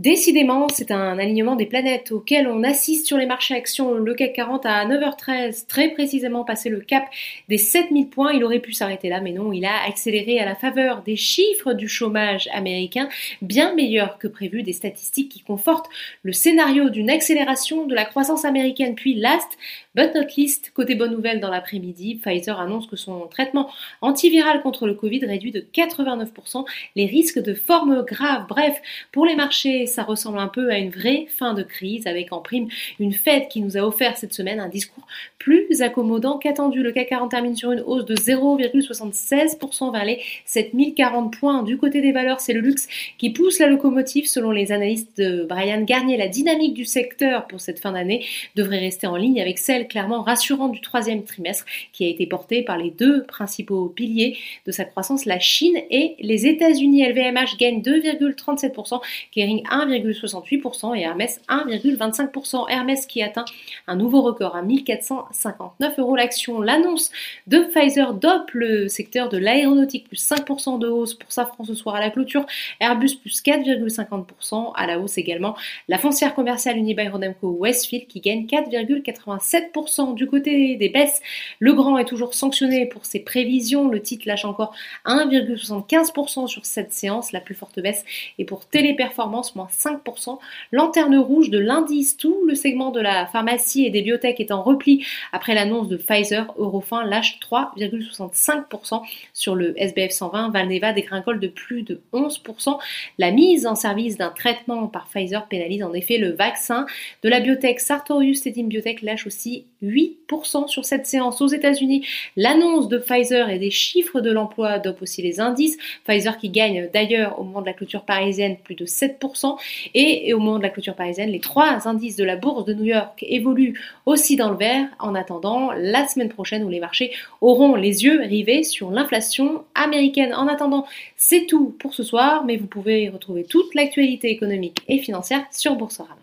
Décidément, c'est un alignement des planètes auquel on assiste sur les marchés actions. Le CAC 40 à 9h13, très précisément passé le cap des 7000 points. Il aurait pu s'arrêter là, mais non, il a accéléré à la faveur des chiffres du chômage américain, bien meilleurs que prévu, des statistiques qui confortent le scénario d'une accélération de la croissance américaine. Puis last but not least, côté bonne nouvelle dans l'après-midi, Pfizer annonce que son traitement antiviral contre le Covid réduit de 89% les risques de formes graves. Bref, pour les marchés, ça ressemble un peu à une vraie fin de crise, avec en prime une Fed qui nous a offert cette semaine un discours plus accommodant qu'attendu. Le CAC 40 termine sur une hausse de 0,76% vers les 7040 points. Du côté des valeurs, c'est le luxe qui pousse la locomotive. Selon les analystes de Brian Garnier, la dynamique du secteur pour cette fin d'année devrait rester en ligne avec celle clairement rassurante du troisième trimestre qui a été portée par les deux principaux piliers de sa croissance, la Chine et les États-Unis. LVMH gagne 2,37%, Kering 1, 1,68% et Hermès 1,25%. Hermès qui atteint un nouveau record à 1459 euros l'action. L'annonce de Pfizer dope le secteur de l'aéronautique, plus 5% de hausse pour Safran ce soir à la clôture. Airbus plus 4,50% à la hausse également. La foncière commerciale Unibail-Rodamco Westfield qui gagne 4,87% du côté des baisses. Le grand est toujours sanctionné pour ses prévisions. Le titre lâche encore 1,75% sur cette séance, la plus forte baisse. Et pour Téléperformance, moins 5%. Lanterne rouge de l'indice, tout le segment de la pharmacie et des biotech est en repli après l'annonce de Pfizer. Eurofin lâche 3,65% sur le SBF 120. Valneva dégringole de plus de 11%. La mise en service d'un traitement par Pfizer pénalise en effet le vaccin de la biotech Sartorius et Biotech lâche aussi 8% sur cette séance aux États-Unis. L'annonce de Pfizer et des chiffres de l'emploi dopent aussi les indices. Pfizer qui gagne d'ailleurs au moment de la clôture parisienne plus de 7%. Et, au moment de la clôture parisienne, les trois indices de la bourse de New York évoluent aussi dans le vert en attendant la semaine prochaine où les marchés auront les yeux rivés sur l'inflation américaine. En attendant, c'est tout pour ce soir, mais vous pouvez retrouver toute l'actualité économique et financière sur Boursorama.